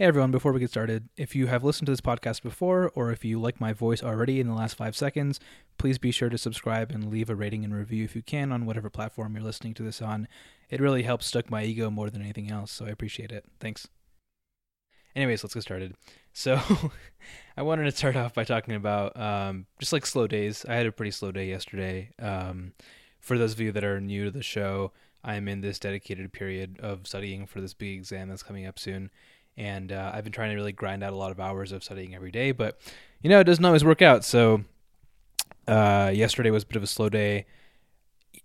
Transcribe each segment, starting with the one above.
Hey everyone, before we get started, if you have listened to this podcast before or if you like my voice already in the last five seconds, please be sure to subscribe and leave a rating and review if you can on whatever platform you're listening to this on. It really helps stoke my ego more than anything else, so I appreciate it. Thanks. Anyways, let's get started. So, I wanted to start off by talking about um, just like slow days. I had a pretty slow day yesterday. Um, for those of you that are new to the show, I'm in this dedicated period of studying for this big exam that's coming up soon and uh, I've been trying to really grind out a lot of hours of studying every day, but you know it doesn't always work out. So uh, yesterday was a bit of a slow day.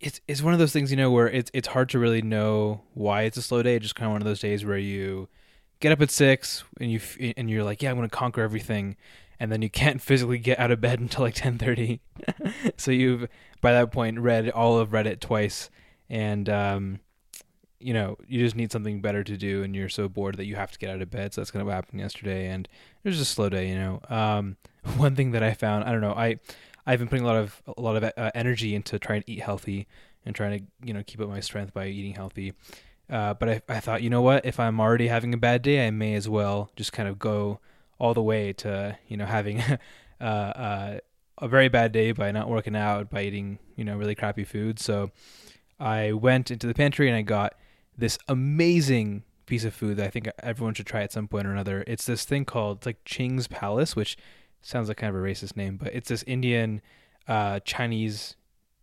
It's it's one of those things you know where it's it's hard to really know why it's a slow day. It's just kind of one of those days where you get up at six and you and you're like, yeah, I'm going to conquer everything, and then you can't physically get out of bed until like ten thirty. so you've by that point read all of Reddit twice, and um, you know, you just need something better to do and you're so bored that you have to get out of bed. So that's kind of what happened yesterday. And it was just a slow day, you know. Um, one thing that I found, I don't know, I, I've been putting a lot of, a lot of uh, energy into trying to eat healthy and trying to, you know, keep up my strength by eating healthy. Uh, but I, I thought, you know what, if I'm already having a bad day, I may as well just kind of go all the way to, you know, having, uh, uh, a very bad day by not working out, by eating, you know, really crappy food. So I went into the pantry and I got this amazing piece of food that I think everyone should try at some point or another. It's this thing called like Ching's Palace, which sounds like kind of a racist name, but it's this Indian uh, Chinese.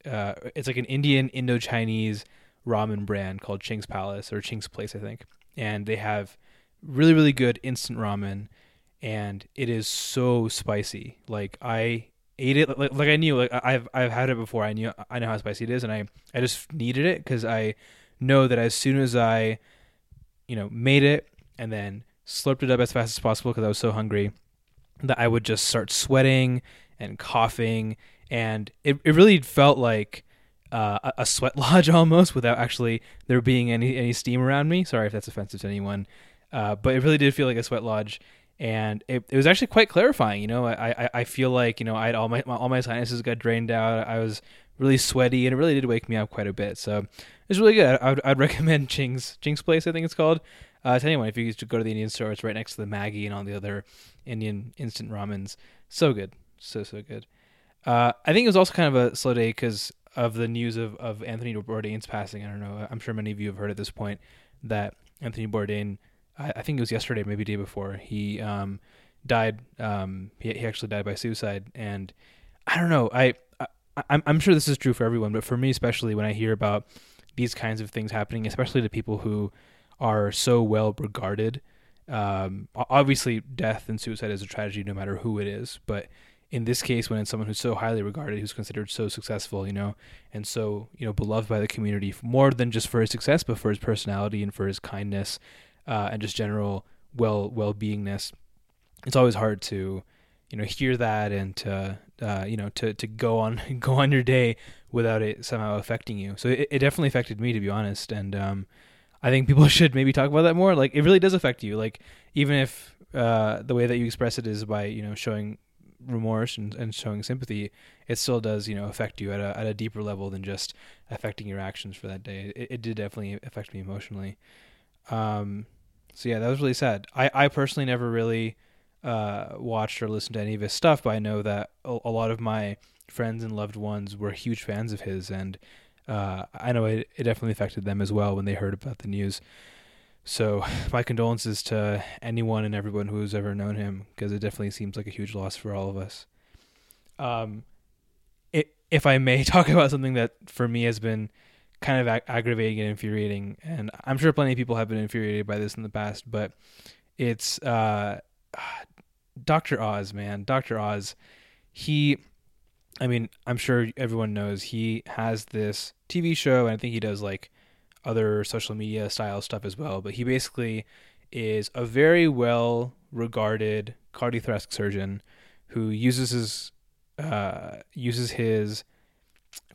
Uh, it's like an Indian Indo Chinese ramen brand called Ching's Palace or Ching's Place, I think, and they have really really good instant ramen, and it is so spicy. Like I ate it like, like I knew like I've I've had it before. I knew I know how spicy it is, and I I just needed it because I know that as soon as I, you know, made it and then slurped it up as fast as possible because I was so hungry, that I would just start sweating and coughing, and it it really felt like. Uh, a sweat lodge almost without actually there being any any steam around me. Sorry if that's offensive to anyone, uh, but it really did feel like a sweat lodge, and it, it was actually quite clarifying. You know, I, I, I feel like you know I had all my all my sinuses got drained out. I was really sweaty, and it really did wake me up quite a bit. So it's really good. I would, I'd recommend Ching's Ching's Place. I think it's called. Uh, to anyone, if you go to the Indian store, it's right next to the Maggi and all the other Indian instant ramens. So good, so so good. Uh, I think it was also kind of a slow day because of the news of, of Anthony Bourdain's passing. I don't know. I'm sure many of you have heard at this point that Anthony Bourdain, I, I think it was yesterday, maybe day before, he um, died. Um, he, he actually died by suicide, and I don't know. I I'm I'm sure this is true for everyone, but for me especially, when I hear about these kinds of things happening, especially to people who are so well regarded. Um, obviously, death and suicide is a tragedy no matter who it is. But in this case, when it's someone who's so highly regarded, who's considered so successful, you know, and so you know beloved by the community more than just for his success, but for his personality and for his kindness uh, and just general well well beingness, it's always hard to you know hear that and to uh, you know to to go on go on your day without it somehow affecting you. So it, it definitely affected me to be honest, and um, I think people should maybe talk about that more. Like it really does affect you. Like even if uh, the way that you express it is by you know showing remorse and, and showing sympathy, it still does you know affect you at a at a deeper level than just affecting your actions for that day. It, it did definitely affect me emotionally. Um, so yeah, that was really sad. I I personally never really uh, watched or listened to any of his stuff, but I know that a, a lot of my friends and loved ones were huge fans of his, and uh, I know it, it definitely affected them as well when they heard about the news. So my condolences to anyone and everyone who's ever known him, because it definitely seems like a huge loss for all of us. Um, it, if I may talk about something that for me has been kind of ag- aggravating and infuriating, and I'm sure plenty of people have been infuriated by this in the past, but it's uh, Dr. Oz, man, Dr. Oz. He I mean, I'm sure everyone knows he has this TV show, and I think he does like other social media style stuff as well. But he basically is a very well regarded cardiothoracic surgeon who uses his uh, uses his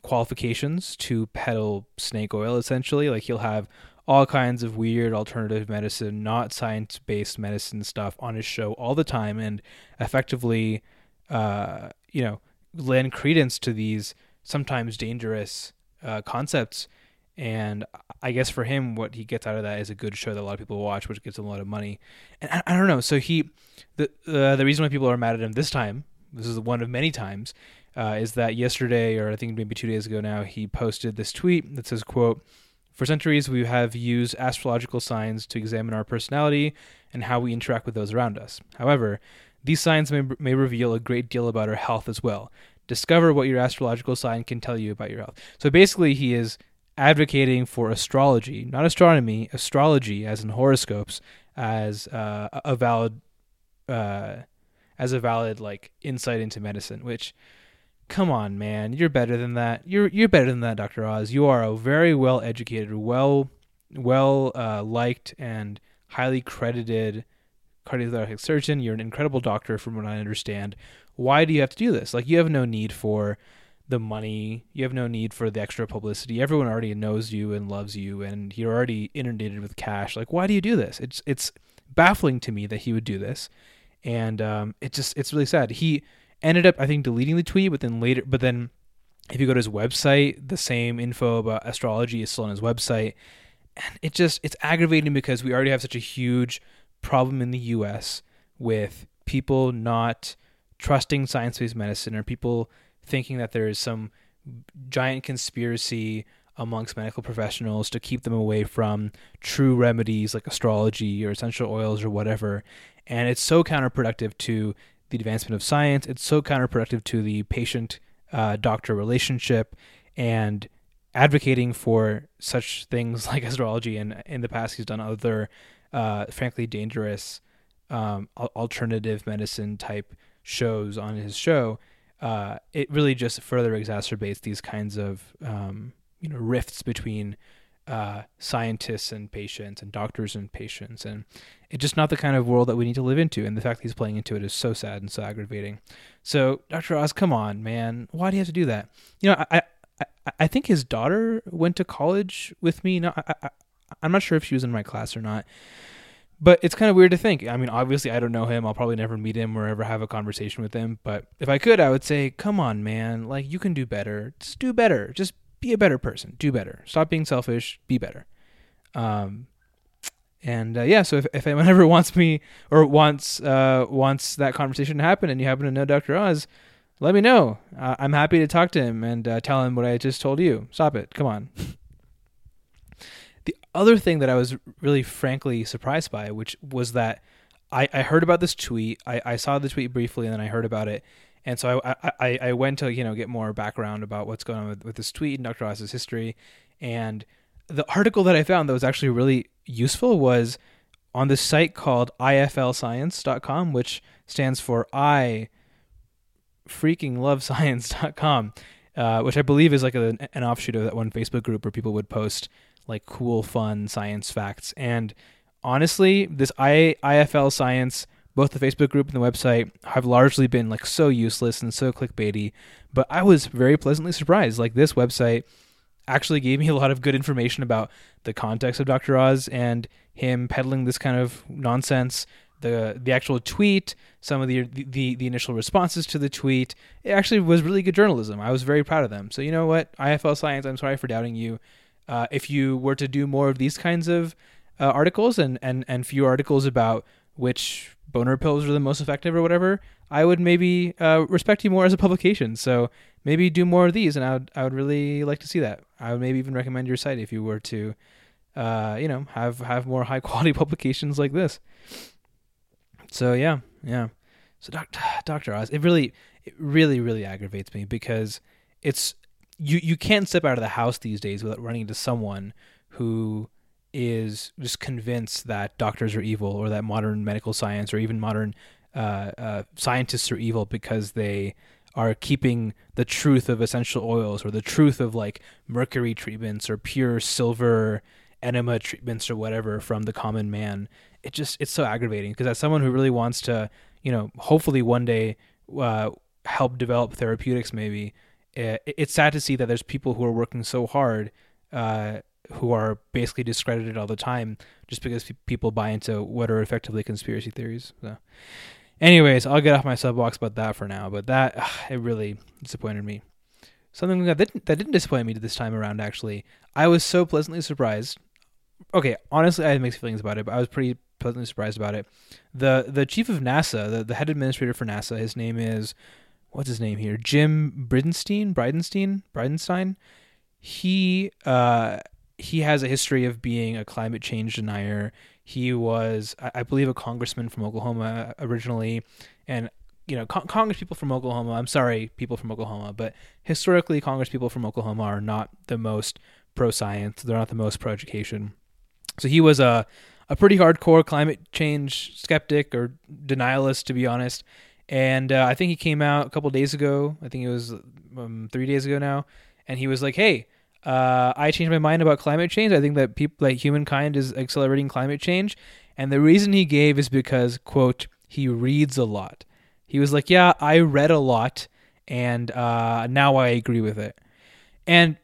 qualifications to peddle snake oil. Essentially, like he'll have all kinds of weird alternative medicine, not science based medicine stuff on his show all the time, and effectively, uh, you know lend credence to these sometimes dangerous uh, concepts And I guess for him, what he gets out of that is a good show that a lot of people watch, which gets him a lot of money. And I, I don't know. So he, the uh, the reason why people are mad at him this time, this is one of many times, uh, is that yesterday or I think maybe two days ago now, he posted this tweet that says, "quote For centuries, we have used astrological signs to examine our personality and how we interact with those around us. However, these signs may, may reveal a great deal about our health as well. Discover what your astrological sign can tell you about your health." So basically, he is advocating for astrology, not astronomy, astrology as in horoscopes, as uh, a valid, uh, as a valid like insight into medicine. Which, come on, man, you're better than that. You're you're better than that, Doctor Oz. You are a very well educated, well, well uh, liked, and highly credited cardiothoracic surgeon. You're an incredible doctor, from what I understand. Why do you have to do this? Like, you have no need for the money. You have no need for the extra publicity. Everyone already knows you and loves you, and you're already inundated with cash. Like, why do you do this? It's it's baffling to me that he would do this, and um, it just it's really sad. He ended up, I think, deleting the tweet, but then later, but then if you go to his website, the same info about astrology is still on his website, and it just it's aggravating because we already have such a huge problem in the U.S. with people not trusting science-based medicine or people thinking that there is some giant conspiracy amongst medical professionals to keep them away from true remedies like astrology or essential oils or whatever. And it's so counterproductive to the advancement of science. It's so counterproductive to the patient uh, doctor relationship and advocating for such things like astrology. And in the past, he's done other, uh, frankly, dangerous um, alternative medicine type shows on his show uh, it really just further exacerbates these kinds of um, you know rifts between uh, scientists and patients and doctors and patients and it's just not the kind of world that we need to live into and the fact that he's playing into it is so sad and so aggravating so dr oz come on man why do you have to do that you know i i, I think his daughter went to college with me no I, I, i'm not sure if she was in my class or not but it's kind of weird to think. I mean, obviously, I don't know him. I'll probably never meet him or ever have a conversation with him. But if I could, I would say, come on, man. Like, you can do better. Just do better. Just be a better person. Do better. Stop being selfish. Be better. Um, and uh, yeah, so if, if anyone ever wants me or wants uh, wants that conversation to happen, and you happen to know Dr. Oz, let me know. Uh, I'm happy to talk to him and uh, tell him what I just told you. Stop it. Come on. The other thing that I was really frankly surprised by, which was that I, I heard about this tweet. I, I saw the tweet briefly and then I heard about it. And so I, I, I went to, you know, get more background about what's going on with, with this tweet and Dr. Oz's history. And the article that I found that was actually really useful was on this site called iflscience.com, which stands for I freaking love science.com, uh, which I believe is like a, an offshoot of that one Facebook group where people would post like cool, fun science facts. And honestly, this I, IFL science, both the Facebook group and the website, have largely been like so useless and so clickbaity. But I was very pleasantly surprised. Like this website actually gave me a lot of good information about the context of Dr. Oz and him peddling this kind of nonsense. The the actual tweet, some of the, the the initial responses to the tweet, it actually was really good journalism. I was very proud of them. So you know what, IFL Science, I'm sorry for doubting you. Uh, if you were to do more of these kinds of uh, articles and, and, and few articles about which boner pills are the most effective or whatever, I would maybe uh, respect you more as a publication. So maybe do more of these, and I would I would really like to see that. I would maybe even recommend your site if you were to, uh, you know, have have more high quality publications like this. So yeah, yeah. So Doctor Doctor Oz, it really it really really aggravates me because it's you you can't step out of the house these days without running into someone who is just convinced that doctors are evil or that modern medical science or even modern uh, uh, scientists are evil because they are keeping the truth of essential oils or the truth of like mercury treatments or pure silver enema treatments or whatever from the common man. It just it's so aggravating because as someone who really wants to, you know, hopefully one day uh, help develop therapeutics maybe it's sad to see that there's people who are working so hard uh, who are basically discredited all the time just because people buy into what are effectively conspiracy theories. So, anyways, I'll get off my soapbox about that for now. But that ugh, it really disappointed me. something that didn't that didn't disappoint me this time around. Actually, I was so pleasantly surprised. Okay, honestly, I had mixed feelings about it, but I was pretty pleasantly surprised about it. the The chief of NASA, the, the head administrator for NASA, his name is what's his name here? Jim Bridenstine, Bridenstine, Bridenstine. He uh he has a history of being a climate change denier. He was, I believe, a congressman from Oklahoma originally, and you know, con- Congress people from Oklahoma. I'm sorry, people from Oklahoma, but historically, Congress people from Oklahoma are not the most pro science. They're not the most pro education. So he was a a pretty hardcore climate change skeptic or denialist, to be honest. And uh, I think he came out a couple days ago. I think it was um, three days ago now, and he was like, "Hey, uh, I changed my mind about climate change. I think that people, like humankind, is accelerating climate change." And the reason he gave is because, quote, he reads a lot. He was like, "Yeah, I read a lot, and uh, now I agree with it." And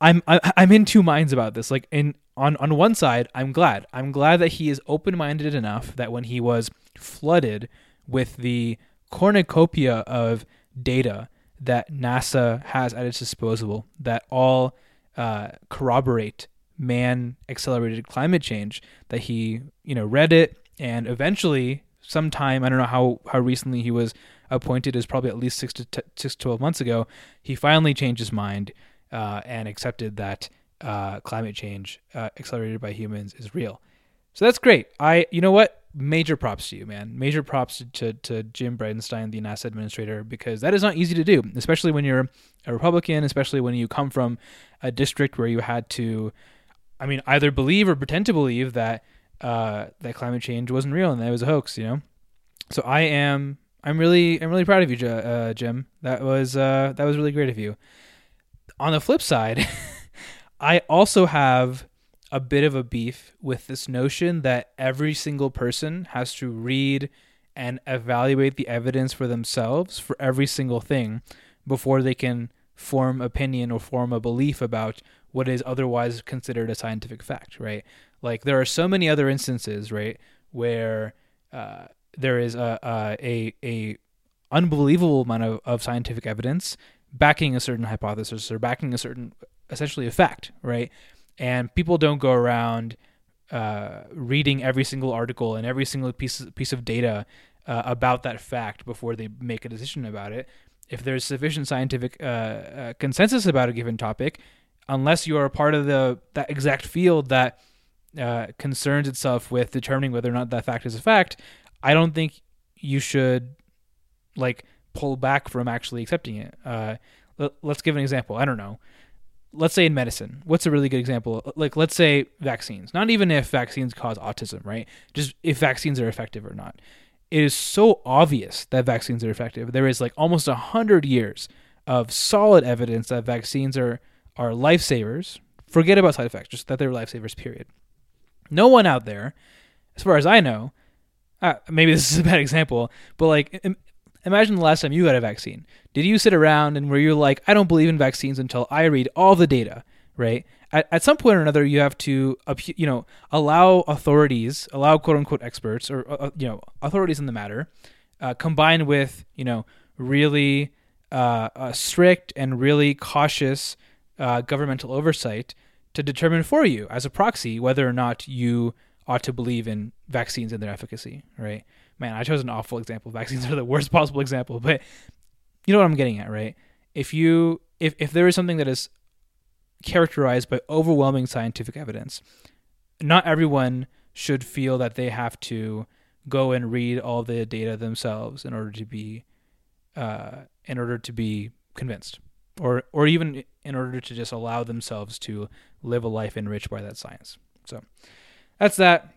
I'm I'm in two minds about this. Like, in on on one side, I'm glad. I'm glad that he is open minded enough that when he was flooded with the cornucopia of data that NASA has at its disposal that all uh, corroborate man accelerated climate change that he you know read it and eventually sometime I don't know how how recently he was appointed is probably at least six to t- six to twelve months ago he finally changed his mind uh, and accepted that uh, climate change uh, accelerated by humans is real. So that's great. I you know what major props to you, man. Major props to, to Jim Bridenstine, the NASA administrator, because that is not easy to do, especially when you're a Republican, especially when you come from a district where you had to, I mean, either believe or pretend to believe that uh, that climate change wasn't real and that it was a hoax, you know. So I am, I'm really, I'm really proud of you, uh, Jim. That was, uh, that was really great of you. On the flip side, I also have a bit of a beef with this notion that every single person has to read and evaluate the evidence for themselves for every single thing before they can form opinion or form a belief about what is otherwise considered a scientific fact, right? Like there are so many other instances, right, where uh, there is a, a a unbelievable amount of, of scientific evidence backing a certain hypothesis or backing a certain essentially a fact, right? And people don't go around uh, reading every single article and every single piece piece of data uh, about that fact before they make a decision about it. If there's sufficient scientific uh, uh consensus about a given topic, unless you are a part of the that exact field that uh, concerns itself with determining whether or not that fact is a fact, I don't think you should like pull back from actually accepting it. Uh, let's give an example. I don't know let's say in medicine, what's a really good example? Like, let's say vaccines, not even if vaccines cause autism, right? Just if vaccines are effective or not. It is so obvious that vaccines are effective. There is like almost a hundred years of solid evidence that vaccines are are lifesavers. Forget about side effects, just that they're lifesavers. Period. No one out there, as far as I know, uh, maybe this is a bad example, but like Imagine the last time you got a vaccine. Did you sit around and where you're like, I don't believe in vaccines until I read all the data, right? At, at some point or another, you have to, you know, allow authorities, allow quote unquote experts or, uh, uh, you know, authorities in the matter, uh, combined with, you know, really uh, uh strict and really cautious uh, governmental oversight to determine for you as a proxy whether or not you ought to believe in vaccines and their efficacy, right? Man, I chose an awful example. Vaccines are the worst possible example, but you know what I'm getting at, right? If you if if there is something that is characterized by overwhelming scientific evidence, not everyone should feel that they have to go and read all the data themselves in order to be uh, in order to be convinced or or even in order to just allow themselves to live a life enriched by that science. So that's that.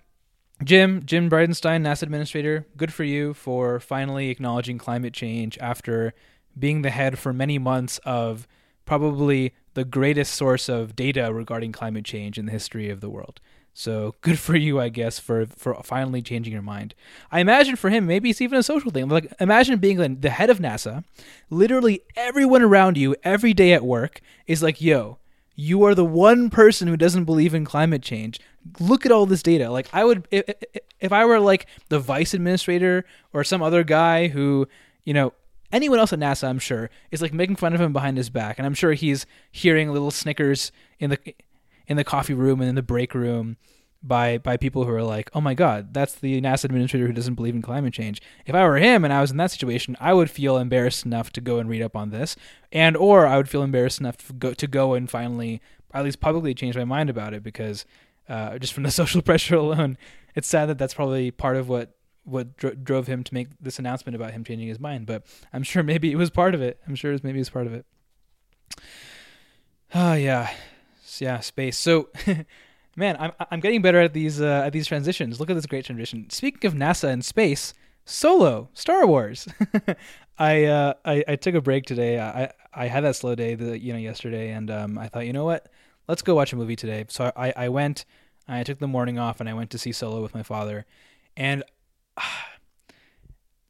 Jim, Jim Bridenstine, NASA administrator, good for you for finally acknowledging climate change after being the head for many months of probably the greatest source of data regarding climate change in the history of the world. So good for you, I guess, for for finally changing your mind. I imagine for him, maybe it's even a social thing. Like imagine being the head of NASA. Literally everyone around you every day at work is like, "Yo, you are the one person who doesn't believe in climate change look at all this data. Like i would if, if i were like the vice administrator or some other guy who you know anyone else at NASA, I'm sure, is like making fun of him behind his back, and I'm sure he's hearing little snickers in the in the coffee room and in the break room by by people who are like, "Oh my God, that's the NASA administrator who doesn't believe in climate change." If I were him and I was in that situation, I would feel embarrassed enough to go and read up on this, and or I would feel embarrassed enough to go to go and finally, at least publicly, change my mind about it because uh, just from the social pressure alone, it's sad that that's probably part of what what dro- drove him to make this announcement about him changing his mind. But I'm sure maybe it was part of it. I'm sure it was maybe it was part of it. Oh yeah, yeah, space. So. man, I'm I'm getting better at these uh, at these transitions. Look at this great transition. Speaking of NASA and space, Solo, Star Wars. I, uh, I I took a break today. I I had that slow day the you know yesterday, and um, I thought you know what, let's go watch a movie today. So I I went. I took the morning off and I went to see Solo with my father, and. Uh,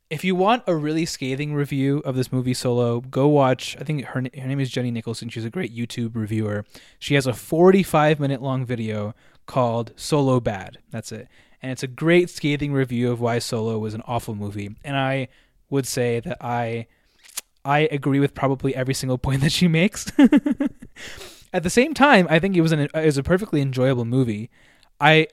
if you want a really scathing review of this movie Solo, go watch. I think her her name is Jenny Nicholson. She's a great YouTube reviewer. She has a 45 minute long video called Solo Bad. That's it. And it's a great scathing review of why Solo was an awful movie. And I would say that I I agree with probably every single point that she makes. At the same time, I think it was an it was a perfectly enjoyable movie. I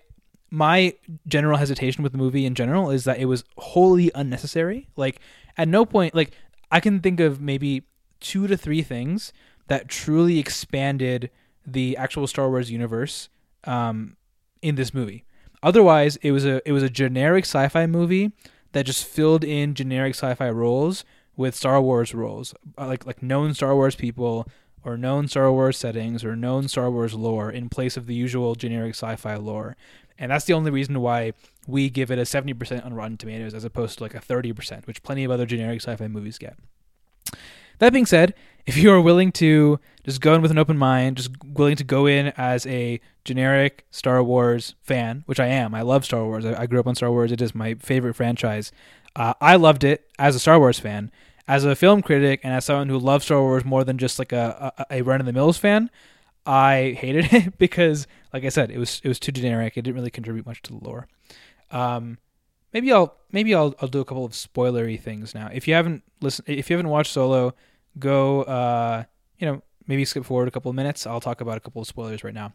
my general hesitation with the movie in general is that it was wholly unnecessary. Like at no point like I can think of maybe two to three things that truly expanded the actual Star Wars universe um, in this movie. Otherwise, it was a it was a generic sci-fi movie that just filled in generic sci-fi roles with Star Wars roles, uh, like like known Star Wars people or known Star Wars settings or known Star Wars lore in place of the usual generic sci-fi lore. And that's the only reason why we give it a 70% on Rotten Tomatoes as opposed to like a 30%, which plenty of other generic sci-fi movies get. That being said, if you are willing to just go in with an open mind, just willing to go in as a generic Star Wars fan, which I am, I love Star Wars. I, I grew up on Star Wars. It is my favorite franchise. Uh, I loved it as a Star Wars fan. As a film critic and as someone who loves Star Wars more than just like a, a, a run of the mills fan, I hated it because, like I said, it was it was too generic. It didn't really contribute much to the lore. Um, maybe I'll maybe I'll I'll do a couple of spoilery things now. If you haven't listened, if you haven't watched Solo, go uh, you know maybe skip forward a couple of minutes. I'll talk about a couple of spoilers right now.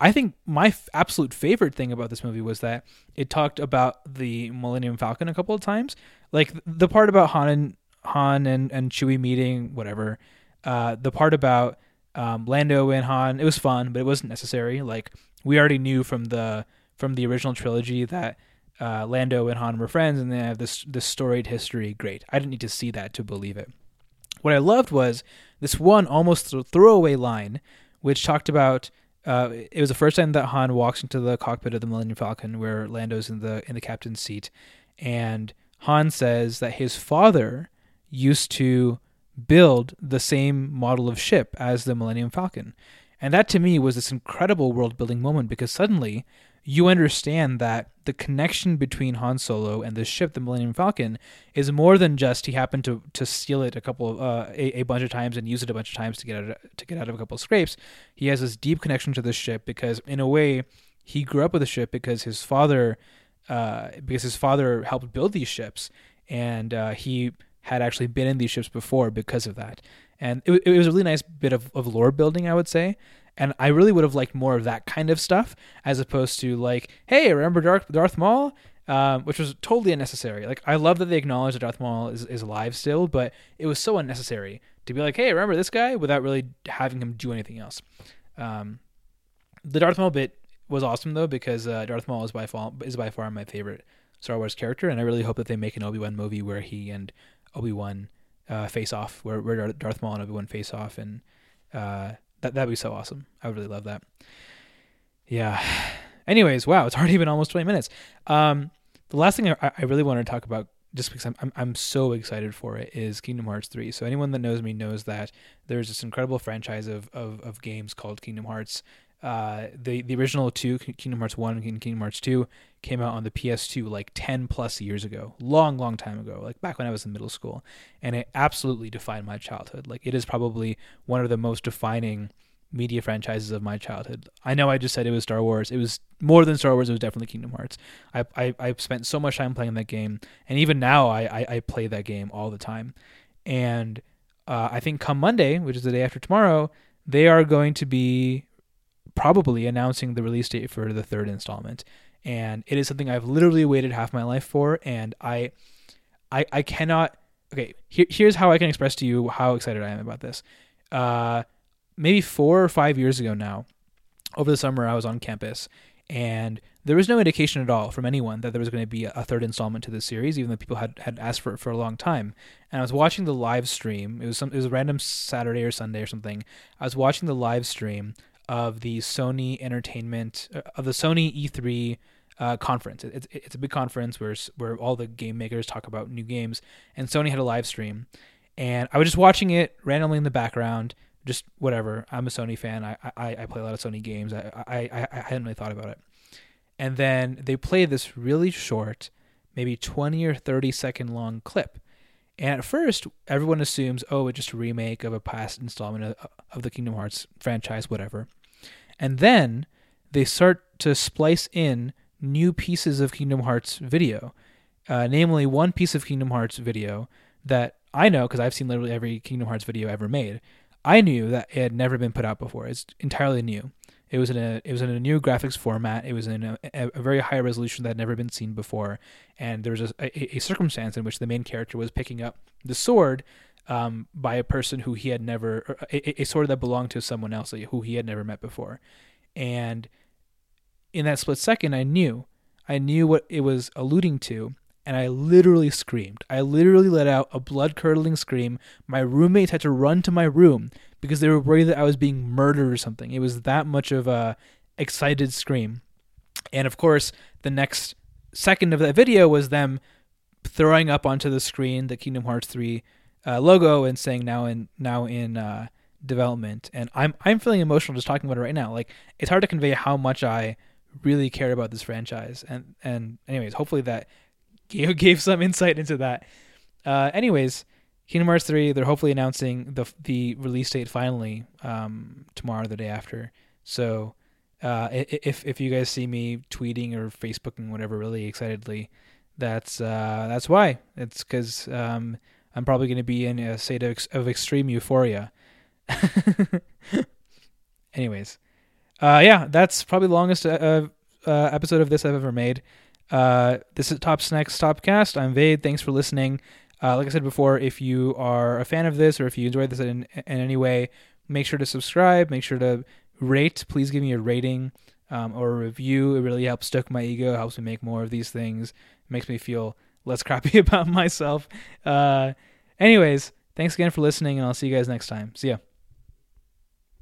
I think my f- absolute favorite thing about this movie was that it talked about the Millennium Falcon a couple of times. Like the part about Han and Han and, and Chewie meeting, whatever. Uh, the part about um, Lando and Han, it was fun, but it wasn't necessary. Like we already knew from the from the original trilogy that uh, Lando and Han were friends, and they have this this storied history. Great. I didn't need to see that to believe it. What I loved was this one almost throwaway line, which talked about. Uh, it was the first time that Han walks into the cockpit of the Millennium Falcon, where Lando's in the in the captain's seat, and Han says that his father used to build the same model of ship as the Millennium Falcon. And that to me was this incredible world building moment because suddenly you understand that the connection between Han Solo and the ship, the Millennium Falcon, is more than just he happened to to steal it a couple of, uh, a, a bunch of times and use it a bunch of times to get out of, to get out of a couple of scrapes. He has this deep connection to the ship because in a way he grew up with the ship because his father uh, because his father helped build these ships and uh, he had actually been in these ships before because of that. And it, it was a really nice bit of, of lore building, I would say. And I really would have liked more of that kind of stuff as opposed to like, hey, remember Darth, Darth Maul? Um, which was totally unnecessary. Like, I love that they acknowledge that Darth Maul is, is alive still, but it was so unnecessary to be like, hey, remember this guy without really having him do anything else. Um, the Darth Maul bit was awesome though because uh, Darth Maul is by far is by far my favorite Star Wars character, and I really hope that they make an Obi Wan movie where he and Obi Wan uh, face off, where, where Darth Maul and Obi Wan face off, and uh, that that'd be so awesome. I would really love that. Yeah. Anyways, wow, it's already been almost twenty minutes. Um, the last thing I, I really want to talk about, just because I'm, I'm I'm so excited for it, is Kingdom Hearts three. So anyone that knows me knows that there's this incredible franchise of of, of games called Kingdom Hearts. Uh, the the original two, Kingdom Hearts one and Kingdom Hearts two, came out on the PS2 like 10 plus years ago, long, long time ago, like back when I was in middle school. And it absolutely defined my childhood. Like it is probably one of the most defining media franchises of my childhood. I know I just said it was Star Wars. It was more than Star Wars. It was definitely Kingdom Hearts. I I, I spent so much time playing that game, and even now I, I, I play that game all the time. and uh, I think come Monday, which is the day after tomorrow, they are going to be probably announcing the release date for the third installment. And it is something I've literally waited half my life for, and I, I, I cannot. Okay, here, here's how I can express to you how excited I am about this. Uh, maybe four or five years ago now, over the summer, I was on campus, and there was no indication at all from anyone that there was going to be a third installment to this series, even though people had, had asked for it for a long time. And I was watching the live stream. It was some it was a random Saturday or Sunday or something. I was watching the live stream of the Sony Entertainment uh, of the Sony E3 uh, conference. It's it's a big conference where where all the game makers talk about new games, and Sony had a live stream, and I was just watching it randomly in the background, just whatever. I'm a Sony fan. I I, I play a lot of Sony games. I, I I hadn't really thought about it and then they play this really short, maybe 20 or 30 second long clip. And at first, everyone assumes, oh, it's just a remake of a past installment of, of the Kingdom Hearts franchise, whatever. And then they start to splice in new pieces of Kingdom Hearts video, uh, namely one piece of Kingdom Hearts video that I know because I've seen literally every Kingdom Hearts video ever made. I knew that it had never been put out before. It's entirely new. It was in a it was in a new graphics format. It was in a, a very high resolution that had never been seen before, and there was a, a, circumstance in which the main character was picking up the sword um, by a person who he had never a, a sword that belonged to someone else who he had never met before, and in that split second, I knew I knew what it was alluding to, and I literally screamed. I literally let out a blood curdling scream. My roommates had to run to my room because they were worried that I was being murdered or something. It was that much of a excited scream. And of course, the next second of that video was them throwing up onto the screen the Kingdom Hearts 3 uh, logo and saying now in now in uh, development. And I'm I'm feeling emotional just talking about it right now. Like it's hard to convey how much I really care about this franchise. And and anyways, hopefully that gave, gave some insight into that. Uh, anyways, Kingdom Hearts 3, they're hopefully announcing the the release date finally um, tomorrow, the day after. So uh, if if you guys see me tweeting or Facebooking whatever really excitedly, that's uh, that's why. It's because um, I'm probably going to be in a state of, of extreme euphoria. Anyways, uh, yeah, that's probably the longest uh, uh, episode of this I've ever made. Uh, this is Top Snacks Topcast. I'm Vade. Thanks for listening. Uh, like I said before, if you are a fan of this or if you enjoyed this in, in any way, make sure to subscribe. Make sure to rate. Please give me a rating um, or a review. It really helps stoke my ego, helps me make more of these things, it makes me feel less crappy about myself. Uh, anyways, thanks again for listening, and I'll see you guys next time. See ya.